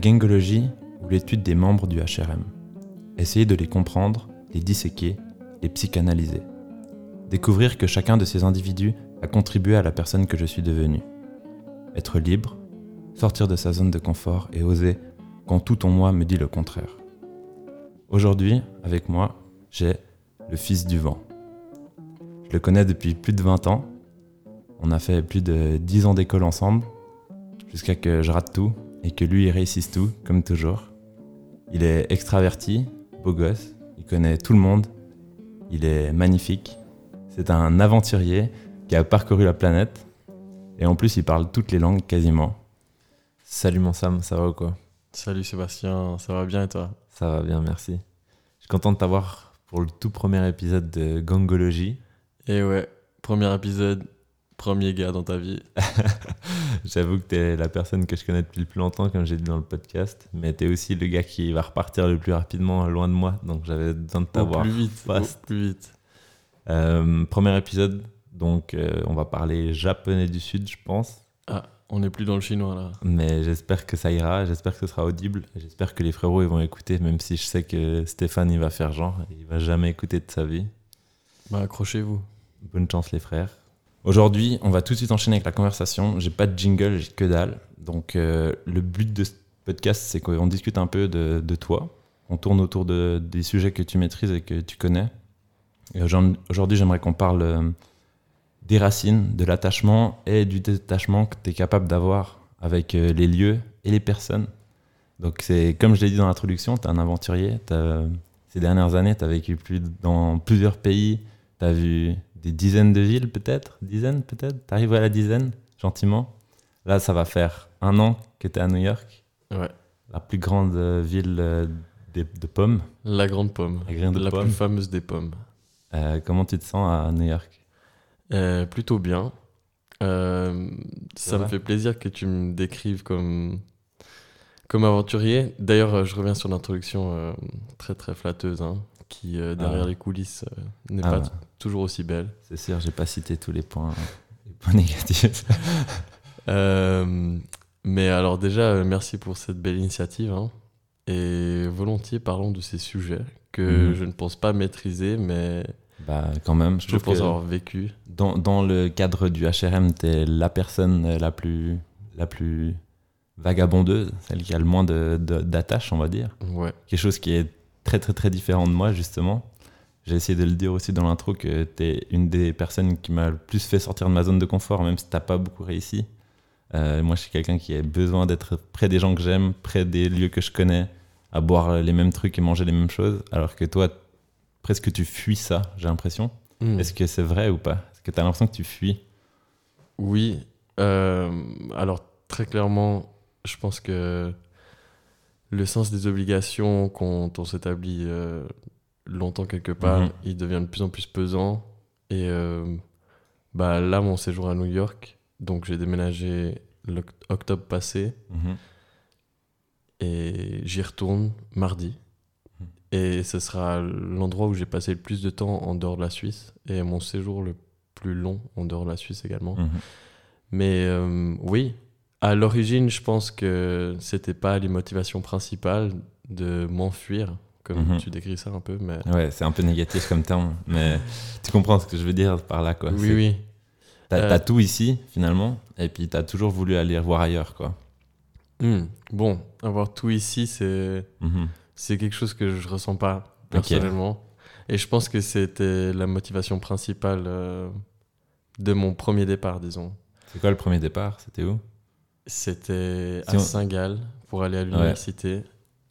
gangologie ou l'étude des membres du HRM. Essayer de les comprendre, les disséquer, les psychanalyser. Découvrir que chacun de ces individus a contribué à la personne que je suis devenue. Être libre, sortir de sa zone de confort et oser quand tout en moi me dit le contraire. Aujourd'hui, avec moi, j'ai le fils du vent. Je le connais depuis plus de 20 ans. On a fait plus de 10 ans d'école ensemble, jusqu'à que je rate tout et que lui il réussisse tout, comme toujours. Il est extraverti, beau gosse, il connaît tout le monde, il est magnifique. C'est un aventurier qui a parcouru la planète et en plus il parle toutes les langues quasiment. Salut mon Sam, ça va ou quoi? Salut Sébastien, ça va bien et toi? Ça va bien, merci. Je suis content de t'avoir pour le tout premier épisode de Gangologie. Et ouais, premier épisode, premier gars dans ta vie. J'avoue que t'es la personne que je connais depuis le plus longtemps, comme j'ai dit dans le podcast, mais t'es aussi le gars qui va repartir le plus rapidement loin de moi, donc j'avais besoin de t'avoir. plus vite, fast. plus vite. Euh, premier épisode, donc euh, on va parler japonais du Sud, je pense, Ah, on n'est plus dans le chinois là. mais j'espère que ça ira, j'espère que ce sera audible, j'espère que les frérots ils vont écouter, même si je sais que Stéphane il va faire genre, il va jamais écouter de sa vie. Bah accrochez-vous. Bonne chance les frères. Aujourd'hui, on va tout de suite enchaîner avec la conversation. J'ai pas de jingle, j'ai que dalle. Donc euh, le but de ce podcast, c'est qu'on discute un peu de, toi. On tourne autour de, des sujets que tu maîtrises et que tu connais. Aujourd'hui- j'aimerais qu'on parle euh, des racines, de l'attachement et du détachement que tu es capable d'avoir avec euh, les lieux et les personnes. Donc c'est comme je l'ai dit dans l'introduction, tu es un aventurier. Ces dernières années, tu as vécu plus dans plusieurs pays. Tu as vu des dizaines de villes peut-être? Dizaines peut-être? Tu arrives à la dizaine, gentiment? Là, ça va faire un an que tu es à New York, Ouais. la plus grande euh, ville euh, de pommes. La grande pomme. La grande la pomme. plus fameuse des pommes. Euh, comment tu te sens à New York? Euh, plutôt bien. Euh, ça me fait plaisir que tu me décrives comme, comme aventurier. D'ailleurs, je reviens sur l'introduction très très flatteuse, hein, qui euh, derrière Ah. les coulisses euh, n'est Ah pas toujours aussi belle. C'est sûr, j'ai pas cité tous les points, les points négatifs. Euh, mais alors déjà, merci pour cette belle initiative. hein. Et volontiers, parlons de ces sujets que Mhm. je ne pense pas maîtriser, mais bah, quand même, je je trouve pense que avoir vécu. dans, dans le cadre du HRM, tu es la personne la plus, la plus vagabondeuse, celle qui a le moins de- de- d'attache, on va dire. Ouais. quelque chose qui est très très très différent de moi justement. J'ai essayé de le dire aussi dans l'intro que tu es une des personnes qui m'a le plus fait sortir de ma zone de confort, même si t'as pas beaucoup réussi. Euh, moi, je suis quelqu'un qui a besoin d'être près des gens que j'aime, près des lieux que je connais, à boire les mêmes trucs et manger les mêmes choses, alors que toi, presque tu fuis ça, j'ai l'impression. Hmm. Est-ce que c'est vrai ou pas? Est-ce que tu as l'impression que tu fuis? Oui. euh, alors très clairement, je pense que le sens des obligations quand on s'établit euh, longtemps quelque part, Mhm. il devient de plus en plus pesant. Et euh, bah, là, mon séjour à New York, donc j'ai déménagé l'octobre passé Mhm. et j'y retourne mardi. Mhm. Et ce sera l'endroit où j'ai passé le plus de temps en dehors de la Suisse et mon séjour le plus long en dehors de la Suisse également. Mais euh, oui, à l'origine, je pense que c'était pas les motivations principales de m'enfuir, comme Mhm. tu décris ça un peu. Mais Ouais, c'est un peu négatif comme terme, mais tu comprends ce que je veux dire par là, quoi. oui, oui. T'as Euh, tout ici, finalement, et puis t'as toujours voulu aller voir ailleurs, quoi. Hmm. Bon, avoir tout ici, c'est Mhm. c'est quelque chose que je ressens pas personnellement. Et je pense que c'était la motivation principale euh, de mon premier départ, disons. C'est quoi le premier départ? C'était où? C'était à Saint-Gall pour aller à l'université.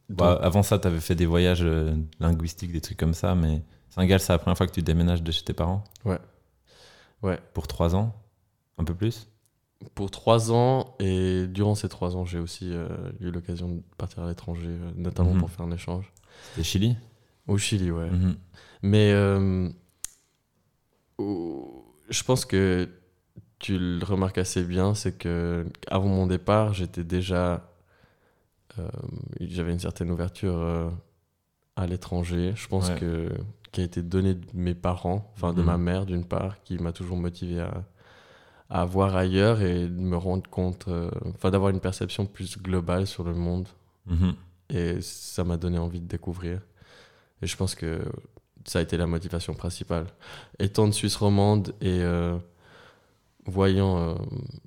Bah, Avant ça, t'avais fait des voyages euh, linguistiques, des trucs comme ça, mais Saint-Gall, c'est la première fois que tu déménages de chez tes parents? Ouais. Ouais. Pour trois ans? Un peu plus? Pour trois ans, et durant ces trois ans, j'ai aussi euh, eu l'occasion de partir à l'étranger, euh, notamment Mhm. pour faire un échange. C'était Chili? Au Chili, ouais. Mhm. Mais euh, je pense que tu le remarques assez bien, c'est que avant mon départ, j'étais déjà. euh, J'avais une certaine ouverture euh, à l'étranger. Je pense Ouais. que qui a été donnée de mes parents, enfin de Mhm. ma mère d'une part, qui m'a toujours motivé à, à voir ailleurs et de me rendre compte, euh, enfin d'avoir une perception plus globale sur le monde. Mhm. Et ça m'a donné envie de découvrir. Et je pense que ça a été la motivation principale. Étant de Suisse romande et voyant euh,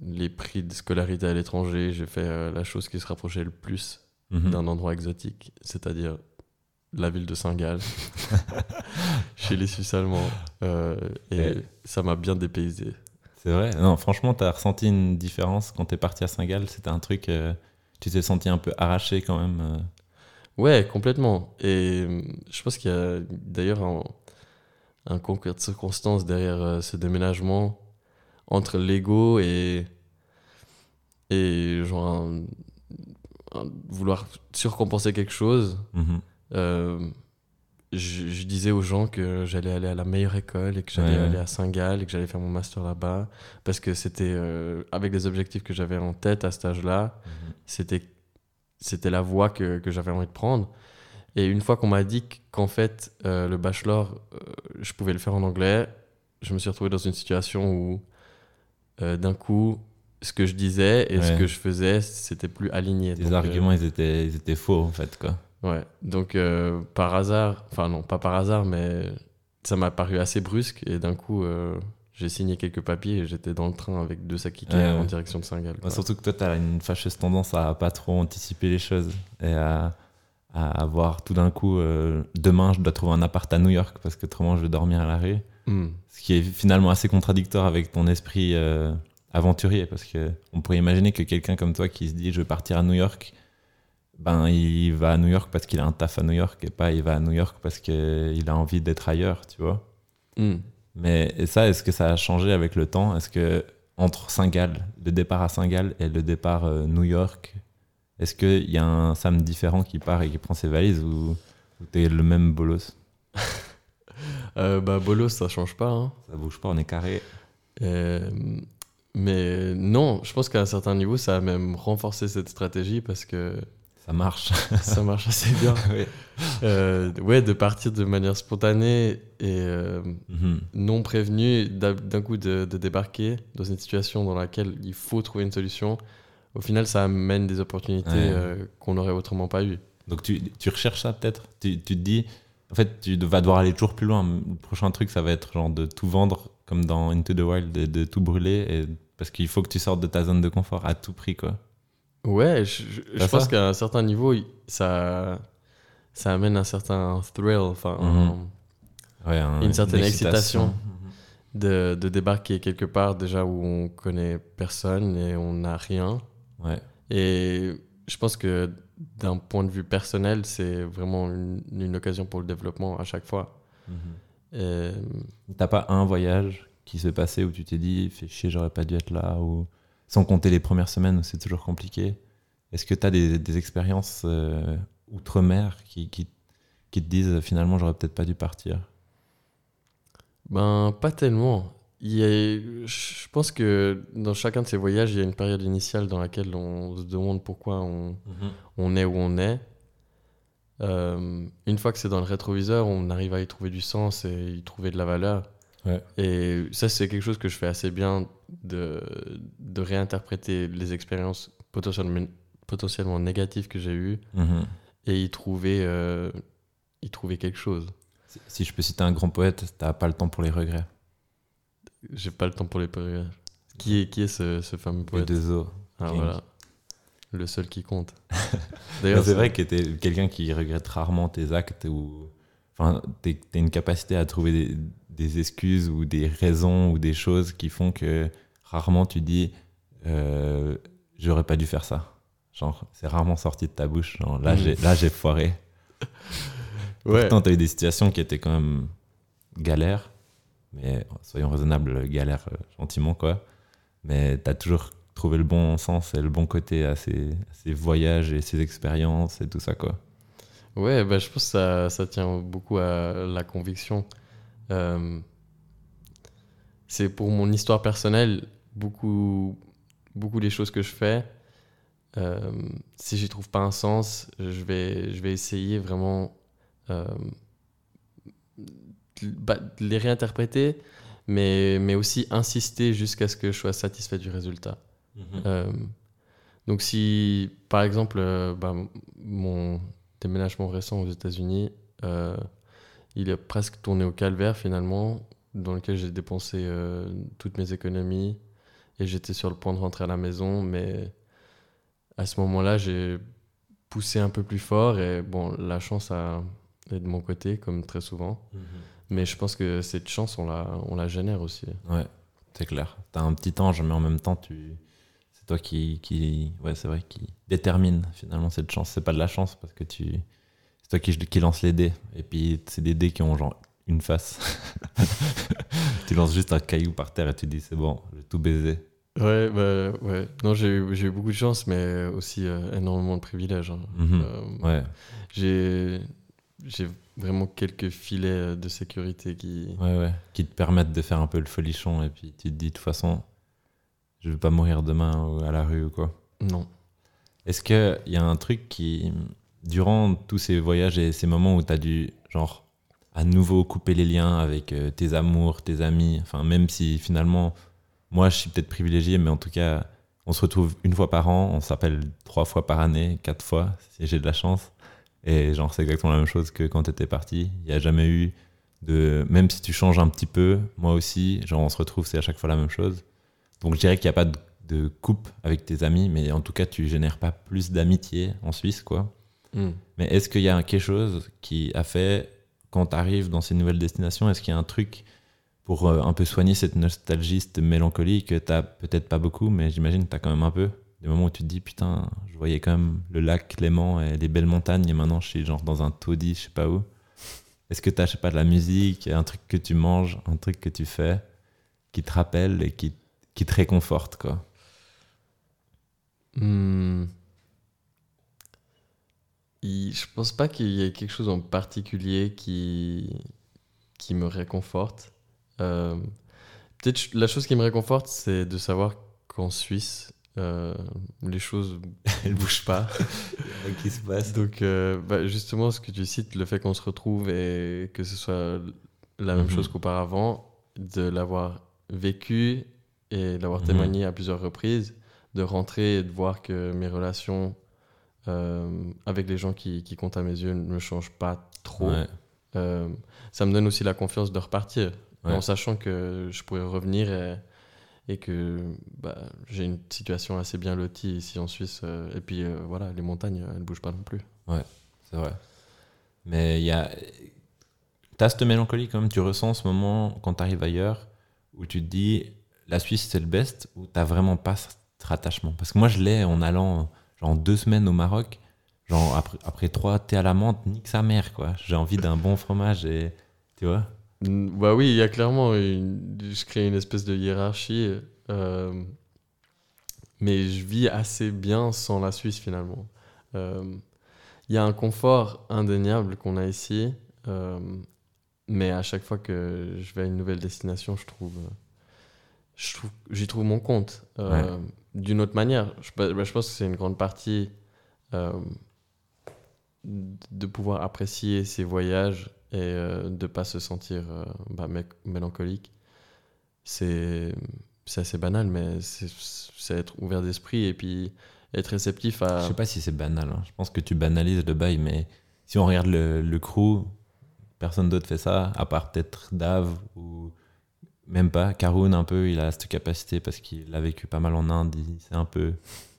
les prix de scolarité à l'étranger, j'ai fait euh, la chose qui se rapprochait le plus Mhm. d'un endroit exotique, c'est-à-dire la ville de Saint-Gall, chez les Suisses allemands. Euh, et ça m'a bien dépaysé. C'est vrai Non, franchement, t'as ressenti une différence quand t'es parti à Saint-Gall? C'était un truc. euh, tu t'es senti un peu arraché quand même euh? Ouais, complètement. Et je pense qu'il y a d'ailleurs un, un concours de circonstances derrière ce déménagement entre l'ego et, et genre un- un- vouloir surcompenser quelque chose. Mhm. Euh, je, je disais aux gens que j'allais aller à la meilleure école et que j'allais Ouais, aller à Saint-Gall et que j'allais faire mon master là-bas parce que c'était euh, avec les objectifs que j'avais en tête à cet âge-là Mhm. c'était c'était la voie que, que j'avais envie de prendre et une fois qu'on m'a dit qu'en fait euh, le bachelor euh, je pouvais le faire en anglais je me suis retrouvé dans une situation où euh, d'un coup ce que je disais et ce que je faisais c'était plus aligné Donc, euh, arguments, ils, étaient, ils étaient faux en fait, quoi. Ouais, donc euh, par hasard, enfin non, pas par hasard, mais ça m'a paru assez brusque et d'un coup, j'ai signé quelques papiers et j'étais dans le train avec deux sacs Ikea Ouais, ouais. en direction de Saint-Gall. surtout que toi, t'as une fâcheuse tendance à pas trop anticiper les choses et à, à avoir tout d'un coup, demain, je dois trouver un appart à New York parce que autrement, je vais dormir à la rue. Hmm. Ce qui est finalement assez contradictoire avec ton esprit euh, aventurier, parce que on pourrait imaginer que quelqu'un comme toi qui se dit je vais partir à New York, ben il va à New York parce qu'il a un taf à New York et pas il va à New York parce qu'il a envie d'être ailleurs, tu vois. Hmm. Mais et ça, est-ce que ça a changé avec le temps? Est-ce que entre Saint-Gall, le départ à Saint-Gall et le départ euh, New York, est-ce qu'il y a un Sam différent qui part et qui prend ses valises ou, ou t'es le même bolos? Euh, bah, Bolos, ça change pas. hein. Ça bouge pas, on est carré. Euh, mais non, je pense qu'à un certain niveau, ça a même renforcé cette stratégie parce que Ça marche. ça marche assez bien. Ouais. Euh, ouais, de partir de manière spontanée et euh, Mhm. non prévenu, d'un d'un coup de, de débarquer dans une situation dans laquelle il faut trouver une solution, au final, ça amène des opportunités Ouais. euh, qu'on n'aurait autrement pas eues. Donc tu, tu recherches ça peut-être? Tu, tu te dis, en fait, tu vas devoir aller toujours plus loin. Le prochain truc, ça va être genre de tout vendre comme dans Into the Wild, de, de tout brûler, et, parce qu'il faut que tu sortes de ta zone de confort à tout prix, quoi. Ouais, je, je- je Pas pense qu'à un certain niveau, ça, ça amène un certain thrill, enfin, Mhm. un- Ouais, un- Une certaine excitation. Mhm. de, de débarquer quelque part déjà où on connaît personne et on n'a rien. Ouais. Et je pense que d'un point de vue personnel, c'est vraiment une, une occasion pour le développement à chaque fois. Mhm. Et, T'as pas un voyage qui s'est passé où tu t'es dit, fait chier, j'aurais pas dû être là, ou sans compter les premières semaines où c'est toujours compliqué. Est-ce que tu as des, des expériences euh, outre-mer qui, qui, qui te disent finalement j'aurais peut-être pas dû partir? Ben, pas tellement. Il y a- je pense que dans chacun de ces voyages, il y a une période initiale dans laquelle on se demande pourquoi on, on est où on est. Euh, une fois que c'est dans le rétroviseur, on arrive à y trouver du sens et y trouver de la valeur. Ouais. Et ça, c'est quelque chose que je fais assez bien de, de réinterpréter les expériences potentiellement, potentiellement négatives que j'ai eues Mhm. et y trouver, euh, y trouver quelque chose. Si- Si je peux citer un grand poète, t'as pas le temps pour les regrets. J'ai pas le temps pour les périodes. Qui est, qui est ce, ce fameux poète deux os. Ah, King. voilà. Le seul qui compte. Mais c'est vrai que t'es quelqu'un qui regrette rarement tes actes ou. Enfin, t'es- t'as une capacité à trouver des, des excuses ou des raisons ou des choses qui font que rarement tu dis euh, j'aurais pas dû faire ça. Genre, c'est rarement sorti de ta bouche. Genre, là, j'ai là, j'ai foiré. Ouais. Pourtant, t'as eu des situations qui étaient quand même galères. Mais soyons raisonnables, galère euh, gentiment, quoi. Mais t'as toujours trouvé le bon sens et le bon côté à ces, ces voyages et ces expériences et tout ça, quoi. Ouais, bah, je pense que ça, ça tient beaucoup à la conviction. Euh, c'est pour mon histoire personnelle, beaucoup, beaucoup des choses que je fais, euh, si j'y trouve pas un sens, je vais, je vais essayer vraiment bah, de les réinterpréter, mais, mais aussi insister jusqu'à ce que je sois satisfait du résultat. Euh, donc si, par exemple, euh, bah, mon déménagement récent aux États-Unis, euh, il est presque tourné au calvaire finalement, dans lequel j'ai dépensé toutes mes économies et j'étais sur le point de rentrer à la maison, mais à ce moment-là, j'ai poussé un peu plus fort et bon, la chance a, est de mon côté, comme très souvent. Mhm. Mais je pense que cette chance, on la, on la génère aussi. Ouais, c'est clair. Tu as un petit ange, mais en même temps, tu... c'est toi qui, qui, ouais, c'est vrai, qui détermine finalement cette chance. C'est pas de la chance parce que tu, c'est toi qui, qui lance les dés. Et puis, c'est des dés qui ont genre une face. tu lances juste un caillou par terre et tu dis c'est bon, je vais tout baiser. Ouais, bah, ouais. Non, j'ai eu beaucoup de chance, mais aussi euh, énormément de privilèges. Hein. Mhm. Euh, ouais. J'ai j'ai vraiment quelques filets euh, de sécurité qui... Ouais, ouais, qui te permettent de faire un peu le folichon et puis tu te dis de toute façon, je vais pas mourir demain à la rue ou quoi. Non. Est-ce qu'il y a un truc qui, durant tous ces voyages et ces moments où tu as dû, genre, à nouveau couper les liens avec euh, tes amours, tes amis, enfin, même si finalement, moi je suis peut-être privilégié, mais en tout cas, on se retrouve une fois par an, on s'appelle trois fois par année, quatre fois, si j'ai de la chance. Et genre, c'est exactement la même chose que quand tu étais parti. Il n'y a jamais eu de. Même si tu changes un petit peu, moi aussi, genre, on se retrouve, c'est à chaque fois la même chose. Donc, je dirais qu'il n'y a pas de, coupe avec tes amis, mais en tout cas, tu génères pas plus d'amitié en Suisse, quoi. Hmm. Mais est-ce qu'il y a quelque chose qui a fait, quand tu arrives dans ces nouvelles destinations, est-ce qu'il y a un truc pour euh, un peu soigner cette nostalgie, cette mélancolie que tu peut-être pas beaucoup, mais j'imagine que tu as quand même un peu? Des moments où tu te dis putain, je voyais quand même le lac Clément et les belles montagnes et maintenant je suis genre dans un taudis, je sais pas où. Est-ce que tu pas, de la musique, un truc que tu manges, un truc que tu fais qui te rappelle et qui, qui te réconforte quoi? Hmm. Je pense pas qu'il y ait quelque chose en particulier qui, qui me réconforte. Euh, peut-être la chose qui me réconforte, c'est de savoir qu'en Suisse, euh, les choses elles bougent pas. qui se passe. Donc, euh, bah, justement, ce que tu cites, le fait qu'on se retrouve et que ce soit la même mhm. chose qu'auparavant, de l'avoir vécu et d'avoir mhm. témoigné à plusieurs reprises, de rentrer et de voir que mes relations euh, avec les gens qui, qui, comptent à mes yeux ne changent pas trop. ça me donne aussi la confiance de repartir, en sachant que je pourrais revenir et et que bah, j'ai une situation assez bien lotie ici en Suisse. Euh, et puis euh, voilà, les montagnes, elles ne bougent pas non plus. Ouais, c'est vrai. Mais il y a. T'as cette mélancolie quand même, tu ressens ce moment quand tu arrives ailleurs où tu te dis la Suisse c'est le best ou t'as vraiment pas ce rattachement? Parce que moi je l'ai en allant genre deux semaines au Maroc, genre après, après trois thés à la menthe, nique sa mère quoi. J'ai envie d'un bon fromage et tu vois? Bah oui, il y a clairement une, je crée une espèce de hiérarchie, euh, mais je vis assez bien sans la Suisse finalement. Euh, il y a un confort indéniable qu'on a ici, euh, mais à chaque fois que je vais à une nouvelle destination, je trouve, je trouve, j'y trouve mon compte. D'une autre manière, je, bah, je, pense que c'est une grande partie de pouvoir apprécier ces voyages et euh, de pas se sentir euh, bah, mélancolique. C'est assez banal, mais c'est être ouvert d'esprit et puis être réceptif à. Je sais pas si c'est banal. Hein. Je pense que tu banalises le bail, mais si on regarde le, le crew, personne d'autre fait ça, à part peut-être Dave ou même pas. Karun, un peu, il a cette capacité parce qu'il a vécu pas mal en Inde. C'est un peu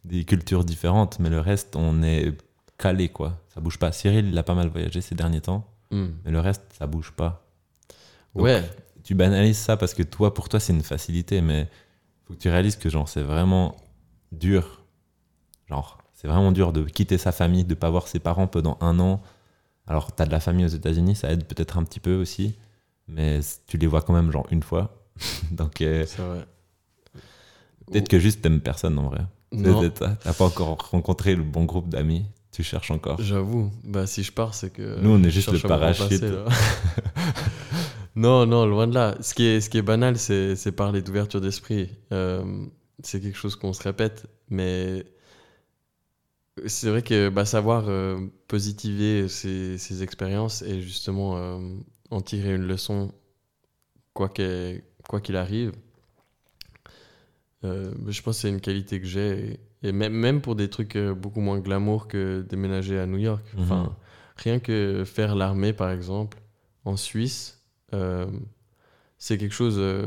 des cultures différentes, mais le reste, on est calé, quoi. Ça bouge pas. Cyril, il a pas mal voyagé ces derniers temps. Hmm. Mais le reste, ça bouge pas. ouais. Tu banalises ça parce que toi, pour toi, c'est une facilité, mais faut que tu réalises que genre c'est vraiment dur. Genre, c'est vraiment dur de quitter sa famille, de pas voir ses parents pendant un an. Alors, tu as de la famille aux États-Unis, ça aide peut-être un petit peu aussi, mais tu les vois quand même genre une fois. Donc, euh, peut-être que juste t'aimes personne en vrai. T'as pas encore rencontré le bon groupe d'amis. Tu cherches encore. J'avoue. Bah, si je pars, c'est que. Nous, on est juste le parachute. non, non, loin de là. Ce qui est, ce qui est banal, c'est parler d'ouverture d'esprit. Euh, c'est quelque chose qu'on se répète, mais c'est vrai que bah, savoir euh, positiver ces, expériences et justement euh, en tirer une leçon, quoi qu'il arrive. Euh, je pense que c'est une qualité que j'ai. Et, même, même pour des trucs euh, beaucoup moins glamour que déménager à New York. Mhm. Enfin, rien que faire l'armée, par exemple, en Suisse, euh, c'est quelque chose euh,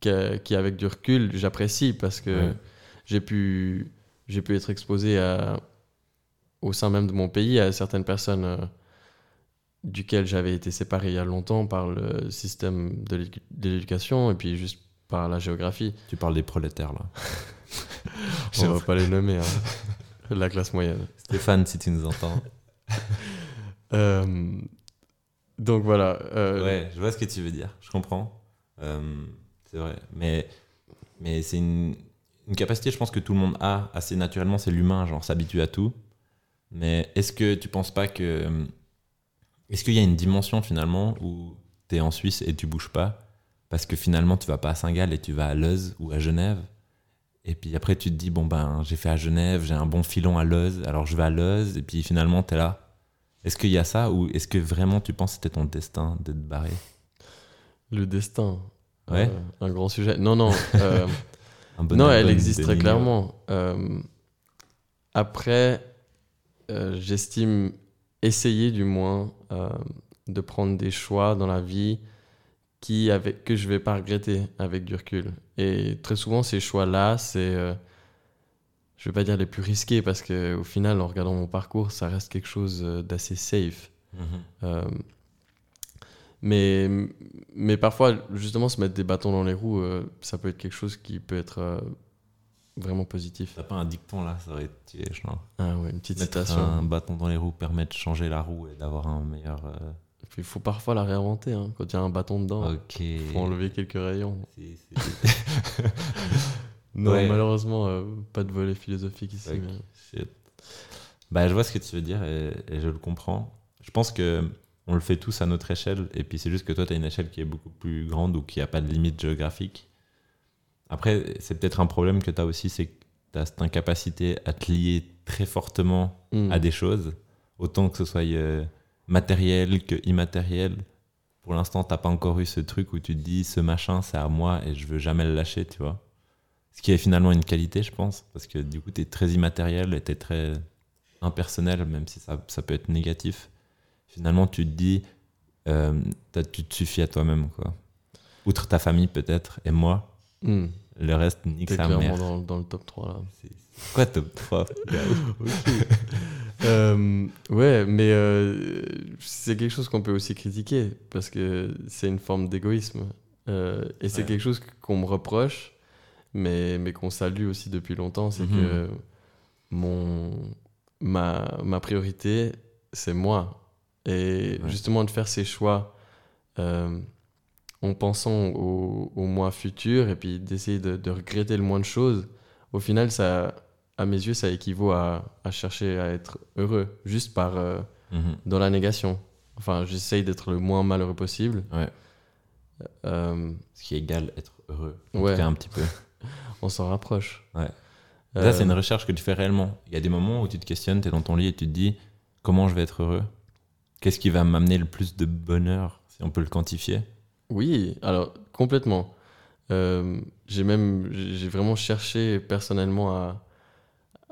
qui, qui, avec du recul, j'apprécie parce que Ouais. j'ai pu, pu être exposé à, au sein même de mon pays à certaines personnes euh, duquel j'avais été séparé il y a longtemps par le système de l'éducation et puis juste par la géographie. Tu parles des prolétaires là. On va pas les nommer, hein. la classe moyenne. Stéphane, si tu nous entends. Euh, donc voilà. euh, Ouais, je vois ce que tu veux dire. Je comprends. Euh, c'est vrai. Mais, mais c'est une, une capacité, je pense, que tout le monde a assez naturellement. C'est l'humain, genre, s'habitue à tout. Mais est-ce que tu penses pas que. Est-ce qu'il y a une dimension finalement où tu es en Suisse et tu bouges pas Parce que finalement, tu vas pas à Saint-Gall et tu vas à Leuze ou à Genève. Et puis après, tu te dis, bon, ben, j'ai fait à Genève, j'ai un bon filon à Leuze, alors je vais à Leuze. Et puis finalement, tu es là. Est-ce qu'il y a ça ou est-ce que vraiment tu penses que c'était ton destin d'être barré? Le destin? Ouais. Euh, un grand sujet. Non, non. euh, Un bon non, elle existe très clairement. Euh, après, j'estime essayer du moins de prendre des choix dans la vie qui avec, que je vais pas regretter avec du recul. Et très souvent, ces choix-là, c'est, euh, je vais pas dire les plus risqués parce que au final, en regardant mon parcours, ça reste quelque chose euh, d'assez safe. Mhm. Euh, mais, mais parfois, justement, se mettre des bâtons dans les roues, euh, ça peut être quelque chose qui peut être vraiment positif. T'as pas un dicton là, ça aurait été. Ah ouais, une petite Mettre citation. un bâton dans les roues permet de changer la roue et d'avoir un meilleur. Il faut parfois la réinventer. hein. Quand il y a un bâton dedans, Ok. il faut enlever quelques rayons. Non, Ouais. malheureusement, euh, pas de volet philosophique ici. Mais-. Bah, je vois ce que tu veux dire et, et je le comprends. Je pense que on le fait tous à notre échelle et puis c'est juste que toi, tu as une échelle qui est beaucoup plus grande ou qui a pas de limite géographique. Après, c'est peut-être un problème que tu as aussi, c'est que tu as cette incapacité à te lier très fortement Hmm. à des choses, autant que ce soit euh, matériel que immatériel. Pour l'instant, t'as pas encore eu ce truc où tu te dis ce machin, c'est à moi et je veux jamais le lâcher, tu vois. Ce qui est finalement une qualité, je pense, parce que du coup, tu es très immatériel et tu es très impersonnel, même si ça, ça peut être négatif. Finalement, tu te dis, euh, tu te suffis à toi-même, quoi. Outre ta famille, peut-être, et moi, Hmm. le reste, nique T'es sa mère. dans, dans le top 3 là. C'est quoi top 3 Euh, ouais, mais euh, c'est quelque chose qu'on peut aussi critiquer parce que c'est une forme d'égoïsme. Euh, et c'est Ouais. quelque chose qu'on me reproche, mais, mais qu'on salue aussi depuis longtemps. C'est Mhm. que mon, ma, ma priorité, c'est moi. Et Ouais. justement, de faire ces choix euh, en pensant au, au mois futur et puis d'essayer de, de regretter le moins de choses, au final, ça, à mes yeux, ça équivaut à, à chercher à être heureux, juste par euh, Mhm. dans la négation. Enfin, j'essaye d'être le moins malheureux possible. Ouais. Euh, Ce qui égale être heureux. En Ouais. tout cas, un petit peu. on s'en rapproche. Ouais. Euh, Là, c'est une recherche que tu fais réellement. Il y a des moments où tu te questionnes, tu es dans ton lit et tu te dis comment je vais être heureux? Qu'est-ce qui va m'amener le plus de bonheur, si on peut le quantifier? Oui, alors complètement. Euh, j'ai même, j'ai vraiment cherché personnellement à,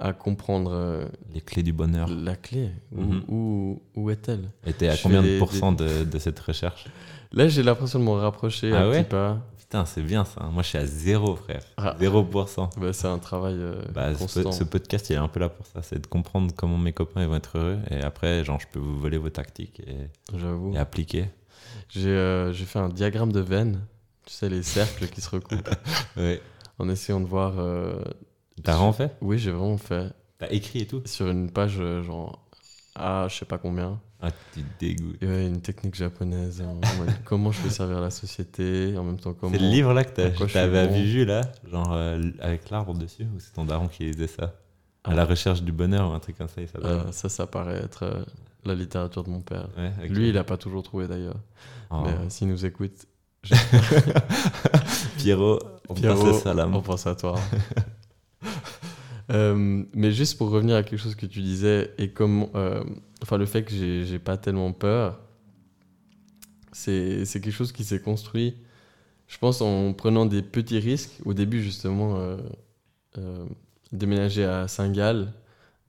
à comprendre euh, Les clés du bonheur. la clé. Où, Mhm. où, où est-elle? Et t'es à Je combien de des- pourcents de, de cette recherche? Là, j'ai l'impression de me rapprocher Ah un ouais? petit pas. Putain, c'est bien ça. Moi, je suis à zéro, frère. Ah. 0%. Bah, c'est un travail euh, Bah, ce, constant. ce podcast, il est un peu là pour ça. C'est de comprendre comment mes copains ils vont être heureux. Et après, genre, je peux vous voler vos tactiques et, et appliquer. J'ai euh, j'ai fait un diagramme de veine. Tu sais, les cercles qui se recoupent. Ouais. en essayant de voir. euh, T'as vraiment fait? Oui, j'ai vraiment fait. T'as écrit et tout? Sur une page, euh, genre. Ah, je sais pas combien. Ah, tu dégoûtes. Et ouais, une technique japonaise. en mode, comment je peux servir la société En même temps, comment. C'est le livre là que t'as- je t'avais suis bon. là, genre euh, avec l'arbre dessus, ou c'est ton daron qui lisait ça? À Ah. la recherche du bonheur ou un truc comme ça, il s'appelle. Euh, ça, ça paraît être euh, la littérature de mon père. Ouais, ok. Lui, il a pas toujours trouvé d'ailleurs. Oh. Mais euh, s'il nous écoute, Pierrot, on Pierrot, on pense à toi. Euh, mais juste pour revenir à quelque chose que tu disais et comment, euh, enfin le fait que j'ai pas tellement peur, c'est quelque chose qui s'est construit, Je pense en prenant des petits risques. Au début, justement, euh, déménager à Saint-Gall.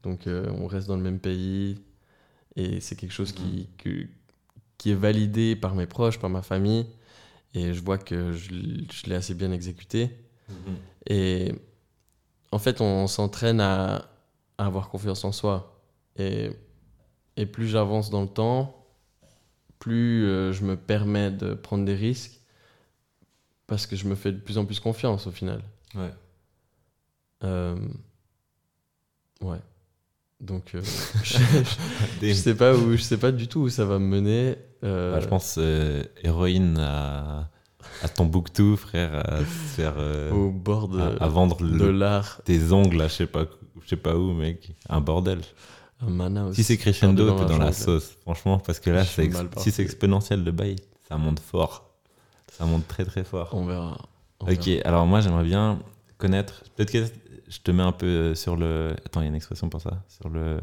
Donc, on reste dans le même pays. Et c'est quelque chose qui, que- qui est validé par mes proches, par ma famille. Et je vois que je, l'ai assez bien exécuté. Et en fait, on s'entraîne à, à avoir confiance en soi. Et, et plus j'avance dans le temps, plus euh, je me permets de prendre des risques parce que je me fais de plus en plus confiance au final. Ouais. Euh, ouais. Donc, euh, je, je- je sais pas où, je sais pas du tout où ça va me mener. Bah, je pense héroïne à, à Tombouctou, frère, à, se faire, euh, au bord de, à, à vendre le- de l'art, tes ongles à je sais pas, je sais pas où, mec. Un bordel. un mana aussi. Si c'est crescendo, t'es dans la sauce. Franchement, parce que là, c'est si c'est exponentiel de bail, ça monte fort. Ça monte très très fort. On verra. on Ok, verra. alors moi j'aimerais bien connaître. Peut-être que je te mets un peu sur le. Attends, il y a une expression pour ça. Sur le.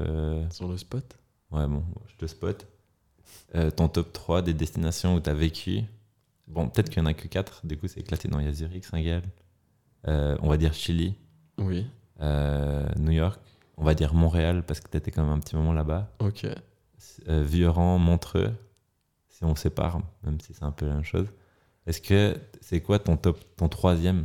Sur le spot? Ouais, bon, je te spot. Euh, ton top 3 des destinations où tu as vécu. Bon, peut-être qu'il n'y en a que 4, du coup c'est éclaté. Non, il y a Zurich, Saint-Gall, euh, on va dire Chili, Oui. euh, New York, on va dire Montréal parce que tu étais quand même un petit moment là-bas, Ok. euh, Vieuxran, Montreux, si on sépare, même si c'est un peu la même chose. Est-ce que c'est quoi ton top, ton troisième?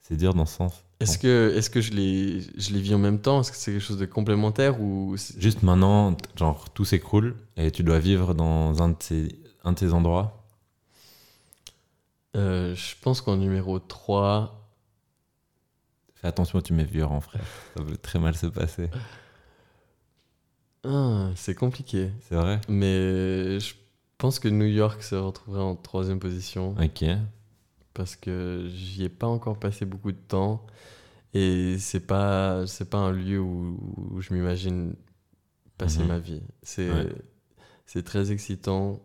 C'est dur dans ce sens. Est-ce que, est-ce que je les, je les vis en même temps? Est-ce que c'est quelque chose de complémentaire ou Juste maintenant, genre tout s'écroule et tu dois vivre dans un de ces, un de ces endroits. Euh, Je pense qu'en numéro 3, Fais attention, tu mets Vieuxran, frère. Ça peut très mal se passer. ah, c'est compliqué. C'est vrai? Mais je pense que New York se retrouverait en troisième position Ok. parce que j'y ai pas encore passé beaucoup de temps et c'est pas, c'est pas un lieu où, où je m'imagine passer Mhm. ma vie. C'est, Ouais. c'est très excitant,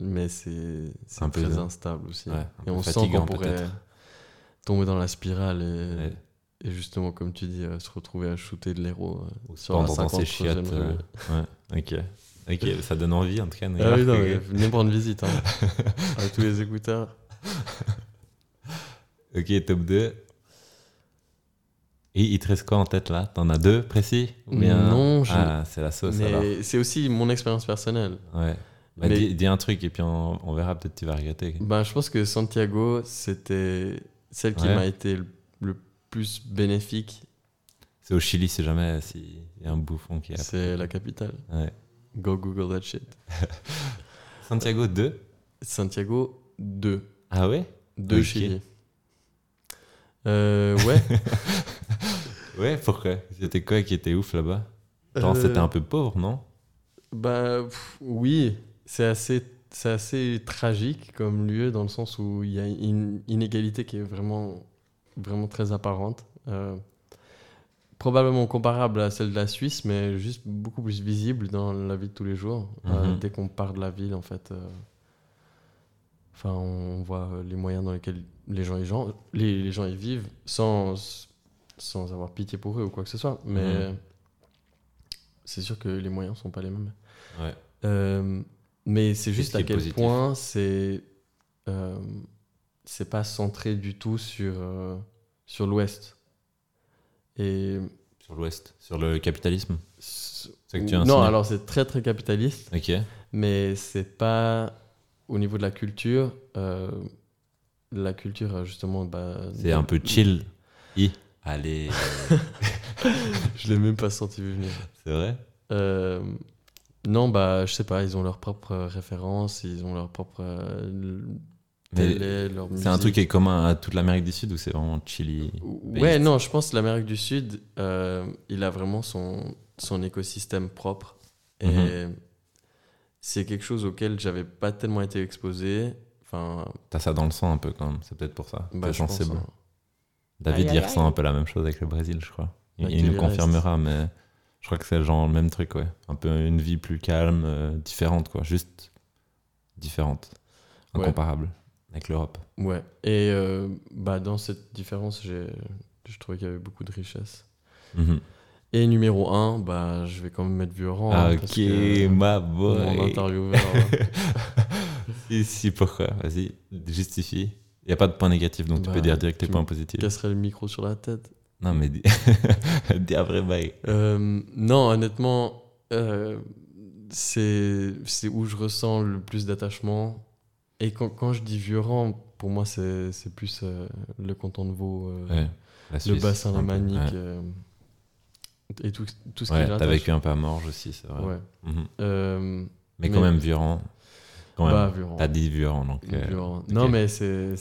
mais c'est, peu très de- instable aussi. Ouais, Et peu on sent qu'on pourrait tomber dans la spirale et, Ouais. et justement, comme tu dis, euh, se retrouver à shooter de l'héros euh, sur la pendre dans ses 50e chiottes. euh, ouais, ok. Ok, ça donne envie en tout cas. Ah oui, non, venez prendre visite hein, à tous les écouteurs. Ok, top 2. Et il te reste quoi en tête là? T'en as deux précis Ou bien- Non, je- Ah, c'est la sauce. Mais c'est aussi mon expérience personnelle. Ouais. Bah, Mais- dis, dis un truc et puis on, on verra, peut-être tu vas regretter. Ben, je pense que Santiago, c'était celle qui Ouais. m'a été le, le plus bénéfique. C'est au Chili si jamais s'il y a un bouffon qui a. C'est la capitale. Ouais. Go Google that shit. Santiago 2 Santiago 2. Ah ouais? De Ok. Chili. Euh, ouais. Ouais, pourquoi? C'était quoi qui était ouf là-bas? Genre Euh, c'était un peu pauvre, non? Bah pff, oui, c'est assez, c'est assez tragique comme lieu dans le sens où il y a une inégalité qui est vraiment, vraiment très apparente. Euh, probablement comparable à celle de la Suisse, mais juste beaucoup plus visible dans la vie de tous les jours. Euh, Mhm. dès qu'on part de la ville, en fait, euh, enfin, on voit les moyens dans lesquels les gens y, gens- les, les gens y vivent sans, sans avoir pitié pour eux ou quoi que ce soit. Mais Mhm. c'est sûr que les moyens sont pas les mêmes. Ouais. Euh, mais c'est juste à quel positif point c'est euh, c'est pas centré du tout sur euh, sur l'Ouest. Et Sur l'Ouest, sur le capitalisme? que tu as non, alors c'est très très capitaliste, Ok. mais c'est pas au niveau de la culture. euh, la culture justement, bah, C'est un peu chill. I. Allez. Je l'ai même pas senti venir. c'est vrai? Non, bah, je sais pas, ils ont leurs propres références, ils ont leur propre euh, Mais télé, leur C'est un truc qui est commun à toute l'Amérique du Sud ou c'est vraiment Chili Ouais, non, je pense que l'Amérique du Sud, euh, il a vraiment son, son écosystème propre. Et Mhm. c'est quelque chose auquel j'avais pas tellement été exposé. Enfin, T'as ça dans le sang un peu quand même, c'est peut-être pour ça. bah, je pense, hein. David, Aïe, il aïe, ressent un peu la même chose avec le Brésil, je crois. Il, il nous confirmera, mais je crois que c'est genre le même truc, ouais. Un peu une vie plus calme, euh, différente, quoi. Juste différente. Ouais. Incomparable avec l'Europe. Ouais. Et euh, bah, dans cette différence, j'ai, je trouvais qu'il y avait beaucoup de richesse. Mhm. Et numéro 1, bah, je vais quand même mettre Vieuxran. Ah, hein, ok, ma Mon boy. intervieweur. hein. si, si, pourquoi? Vas-y, justifie. Il n'y a pas de point négatif, donc tu Bah, peux dire direct les tu points positifs. Casserait le micro sur la tête. Non, mais dis, dis un vrai bail. Euh, non, honnêtement, euh, c'est où je ressens le plus d'attachement. Et quand, quand je dis Vieux-Rang, pour moi, c'est plus euh, le canton de Vaud, euh, Ouais, le bassin lémanique ouais. euh, et tout, tout ce Ouais, qui t'as rattache. vécu un peu à Morges aussi, c'est vrai. Ouais. Mhm. Mais quand Mais- même, Vieuxran. Quand même. bah, Vieux-Rang. T'as dit Vieuxran, donc. euh, Vieux-Rang. Non, mais c'est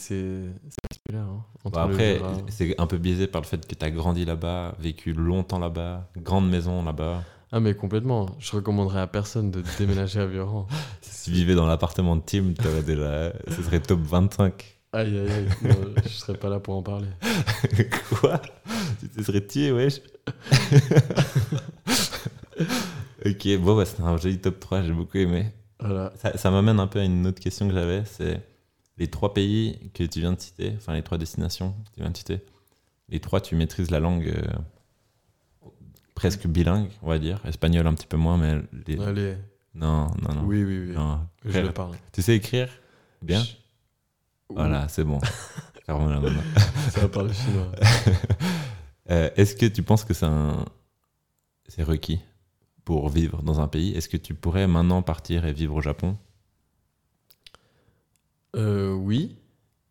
Hein, le après, c'est un peu biaisé par le fait que t'as grandi là-bas, vécu longtemps là-bas, grande maison là-bas. Ah, mais complètement. Je recommanderais à personne de déménager à Vieux-Rang. Si tu vivais dans l'appartement de Tim, t'aurais déjà. Ce serait top 25. Aïe, aïe, aïe. Non, je serais pas là pour en parler. Quoi? Tu te serais tué, wesh Ok, bon, bah, c'était un joli top 3, j'ai beaucoup aimé. Voilà. Ça, ça m'amène un peu à une autre question que j'avais, c'est les trois pays que tu viens de citer, enfin les trois destinations que tu viens de citer, les trois, tu maîtrises la langue euh, presque bilingue, on va dire, espagnol un petit peu moins, mais les... Allez. non, non, non. Oui, oui, oui. non. Je le parle. Tu sais écrire Bien? Je- Voilà, c'est bon. Ça va parler chinois. Euh, Est-ce que tu penses que c'est un... c'est requis pour vivre dans un pays? Est-ce que tu pourrais maintenant partir et vivre au Japon? Euh, oui.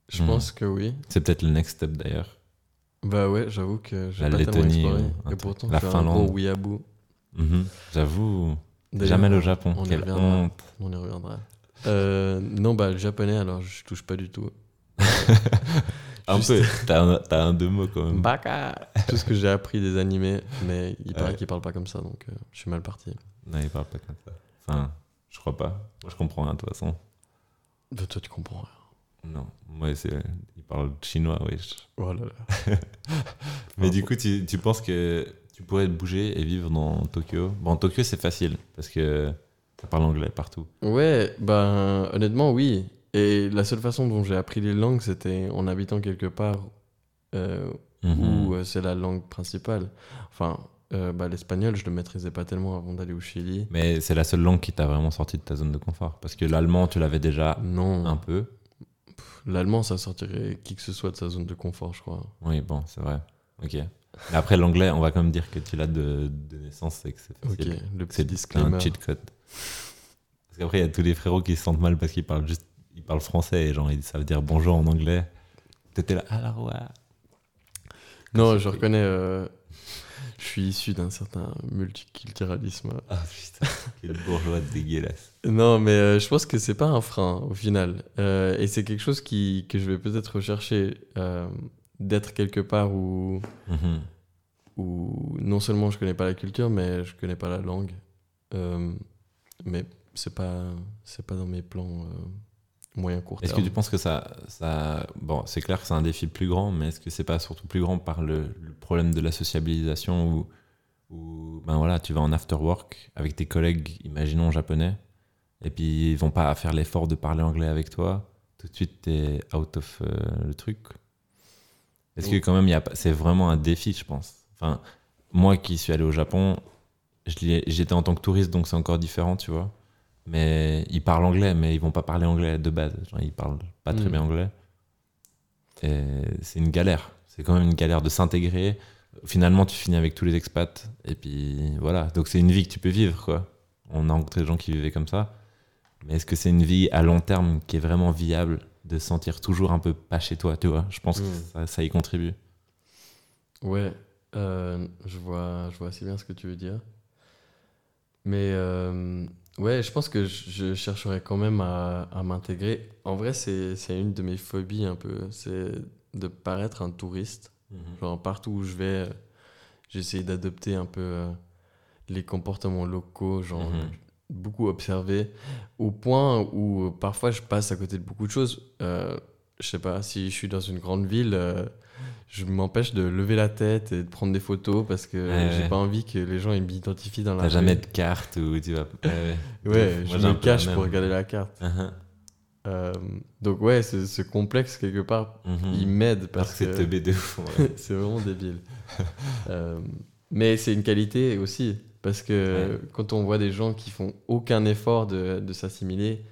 Je Mhm. pense que oui. C'est peut-être le next step d'ailleurs. Bah ouais, j'avoue que j'ai La pas tellement Lettonie, exploré. ou un Et pourtant, La je suis Finlande. un gros weeaboo. Mhm. J'avoue, jamais au Japon. on y Quelle reviendra. honte. On y reviendra. Euh, non, bah le japonais, alors je touche pas du tout. Un Juste- peu. T'as un, deux mots quand même. Baka Tout ce que j'ai appris des animés, mais il paraît Ouais. qu'ils parlent pas comme ça, donc euh, je suis mal parti. Non, il parle pas comme ça. Enfin, je crois pas. Je comprends rien de toute façon. Bah, toi, tu comprends rien. Non, moi, c'est. Il parle chinois, oui. Oh là là. Mais du coup, tu, tu penses que tu pourrais te bouger et vivre dans Tokyo? Bon, Tokyo, c'est facile parce que ça parle anglais partout. Ouais, ben honnêtement, oui. Et la seule façon dont j'ai appris les langues, c'était en habitant quelque part euh, Mhm. où euh, c'est la langue principale. Enfin, euh, bah, l'espagnol, je le maîtrisais pas tellement avant d'aller au Chili. Mais c'est la seule langue qui t'a vraiment sorti de ta zone de confort. Parce que l'allemand, tu l'avais déjà Non, un peu. l'allemand, ça sortirait qui que ce soit de sa zone de confort, je crois. Oui, bon, c'est vrai. Ok. Mais après, l'anglais, on va quand même dire que tu l'as de, de naissance, c'est que c'est Ok, facile. le petit disclaimer. un cheat code. Parce qu'après, il y a tous les frérots qui se sentent mal parce qu'ils parlent juste ils parlent français et genre, ils savent dire bonjour en anglais. T'étais là, alors ouais. Non, je reconnais, euh, je suis issu d'un certain multiculturalisme. Ah putain, quel bourgeois dégueulasse. Non, mais euh, je pense que c'est pas un frein au final. Euh, et c'est quelque chose qui, que je vais peut-être rechercher euh, d'être quelque part où, Mhm. où non seulement je connais pas la culture, mais je connais pas la langue. Mais c'est pas, c'est pas dans mes plans moyen court Est-ce terme. que tu penses que ça. ça bon, c'est clair que c'est un défi plus grand, mais est-ce que c'est pas surtout plus grand par le, le problème de la sociabilisation où, où ben voilà, tu vas en after work avec tes collègues, imaginons japonais, et puis ils vont pas faire l'effort de parler anglais avec toi, tout de suite t'es out of euh, le truc. Est-ce que quand même, y a c'est vraiment un défi, je pense. Enfin, moi qui suis allé au Japon, j'étais en tant que touriste, donc c'est encore différent, tu vois. Mais ils parlent anglais, mais ils vont pas parler anglais de base. Genre, ils parlent pas très Mm. bien anglais. C'est une galère. C'est quand même une galère de s'intégrer. Finalement, tu finis avec tous les expats. Et puis voilà. Donc c'est une vie que tu peux vivre, quoi. On a rencontré des gens qui vivaient comme ça. Mais est-ce que c'est une vie à long terme qui est vraiment viable de se sentir toujours un peu pas chez toi, tu vois? Je pense que ça, ça y contribue. Ouais, euh, je vois, je vois assez bien ce que tu veux dire. Mais euh, ouais, je pense que je, chercherais quand même à, à m'intégrer. En vrai, c'est, une de mes phobies un peu. C'est de paraître un touriste. Genre partout où je vais, j'essaye d'adopter un peu euh, les comportements locaux, genre Mhm. beaucoup observer, au point où euh, parfois je passe à côté de beaucoup de choses. Euh, je sais pas, si je suis dans une grande ville, euh, je m'empêche de lever la tête et de prendre des photos parce que Ouais, j'ai ouais. pas envie que les gens ils m'identifient dans la T'as jamais de carte où tu vas. Ouais, Ouais, Moi, je me cache pour regarder la carte. Uh-huh. Euh, donc ouais, ce, ce complexe quelque part, Mhm. il m'aide Parce que c'est de ouais. c'est vraiment débile. Euh, mais c'est une qualité aussi, parce que quand on voit des gens qui font aucun effort de, de s'assimiler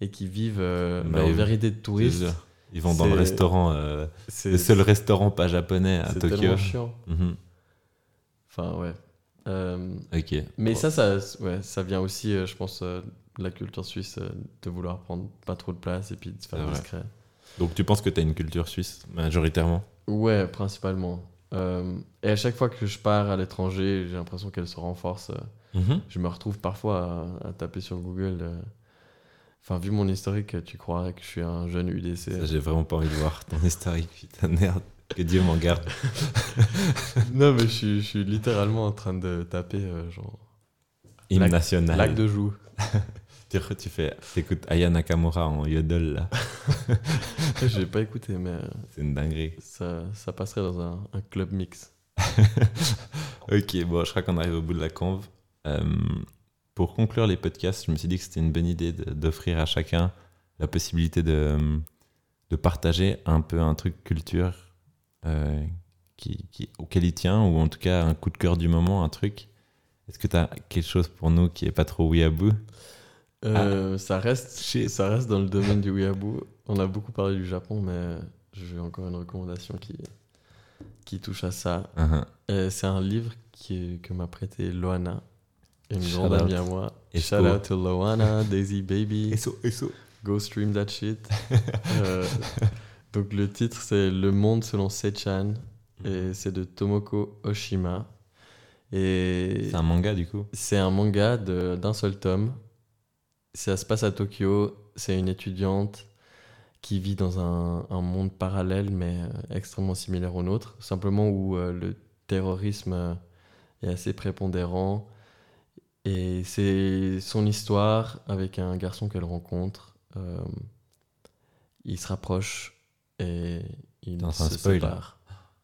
et qui vivent euh, Bah leur oui. vérité de touriste. Ils vont dans le C'est- restaurant, euh, C'est le seul restaurant pas japonais à c'est Tokyo. tellement chiant. Mhm. Enfin, ouais. Euh, Ok. mais Bon. ça, ça, ouais, ça vient aussi, euh, je pense, euh, de la culture suisse, de vouloir prendre pas trop de place et puis de se faire C'est discret. Donc tu penses que tu as une culture suisse majoritairement? Ouais, principalement. Et à chaque fois que je pars à l'étranger, j'ai l'impression qu'elle se renforce. Mhm. Je me retrouve parfois à, à taper sur Google. Enfin, vu mon historique, tu croirais que je suis un jeune UDC. J'ai vraiment pas envie de voir ton historique, putain de merde. Que Dieu m'en garde. non, mais je suis, je suis littéralement en train de taper, euh, genre, Hymne national. lac de joue. Tu, tu fais, t'écoutes Aya Nakamura en yodel là. J'ai pas écouté, mais euh, C'est une dinguerie. ça, ça passerait dans un, un club mix. Ok, bon, je crois qu'on arrive au bout de la conve. Euh, pour conclure les podcasts, je me suis dit que c'était une bonne idée d'offrir à chacun la possibilité de, de partager un peu un truc culture euh, qui, qui- auquel il tient, ou en tout cas un coup de cœur du moment, un truc. Est-ce que tu as quelque chose pour nous qui est pas trop weeaboo? Euh, ça, reste, Shit. ça reste dans le domaine du weeaboo. On a beaucoup parlé du Japon, mais j'ai encore une recommandation qui, qui touche à ça. Uhum. Euh, c'est un livre qui que m'a prêté Loana, une Shout grande out. amie à moi. Shout out to Loana, Daisy Baby, go stream that shit. Euh, donc le titre c'est Le monde selon Sechan et c'est de Tomoko Oshima. Et C'est un manga du coup c'est un manga d'un seul tome. Ça se passe à Tokyo. C'est une étudiante qui vit dans un, un monde parallèle, mais euh, extrêmement similaire au nôtre. Simplement où euh, le terrorisme est assez prépondérant. Et c'est son histoire avec un garçon qu'elle rencontre. Euh, ils se rapprochent et ils Dans se spoil. séparent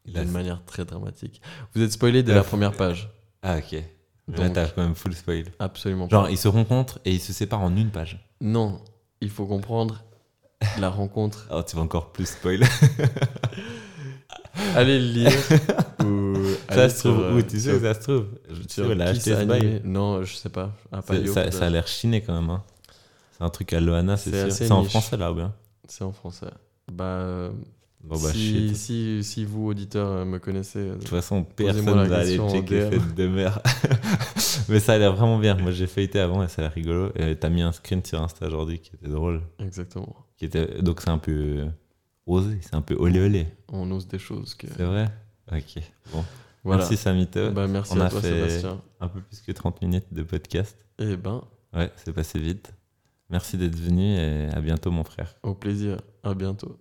d'une manière très dramatique. Vous êtes spoilé dès la première page. Ah ok. Mais Là Donc- t'as quand même full spoil. Absolument Genre pas. ils se rencontrent et ils se séparent en une page. Non, il faut comprendre la rencontre. Oh tu vas encore plus spoil. Allez le lire. ou ça se trouve euh, où Tu sais où ça se trouve Je sais a acheté ce bail. Anime. Non, je sais pas. Ça, a l'air chiné quand même. hein. C'est un truc à Loana, c'est sûr. C'est en français là ou bien C'est en français. Bah, Bon bah si, shit. si, si vous, auditeurs, euh, me connaissez, euh, De toute façon, personne va aller checker fête de mer. Mais ça a l'air vraiment bien. Moi j'ai feuilleté avant et ça a l'air rigolo. Et t'as mis un screen sur Insta aujourd'hui qui était drôle. exactement. Qui était... Donc c'est un peu osé, c'est un peu olé olé. On ose des choses que. C'est vrai Ok, bon. Merci Samito. Bah, merci On à a toi, fait Sébastien. un peu plus que 30 minutes de podcast. Eh ben. Ouais, c'est passé vite. Merci d'être venu et à bientôt, mon frère. Au plaisir. À bientôt.